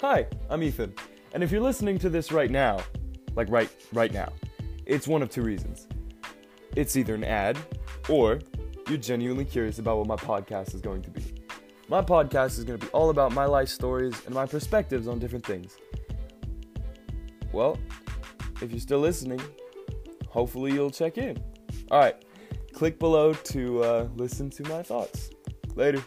Hi, I'm Ethan. And if you're listening to this right now, like right right now, it's one of two reasons. It's either an ad or you're genuinely curious about what my podcast is going to be. My podcast is going to be all about my life stories and my perspectives on different things. Well, if you're still listening, hopefully you'll check in. All right, click below to uh, listen to my thoughts. Later.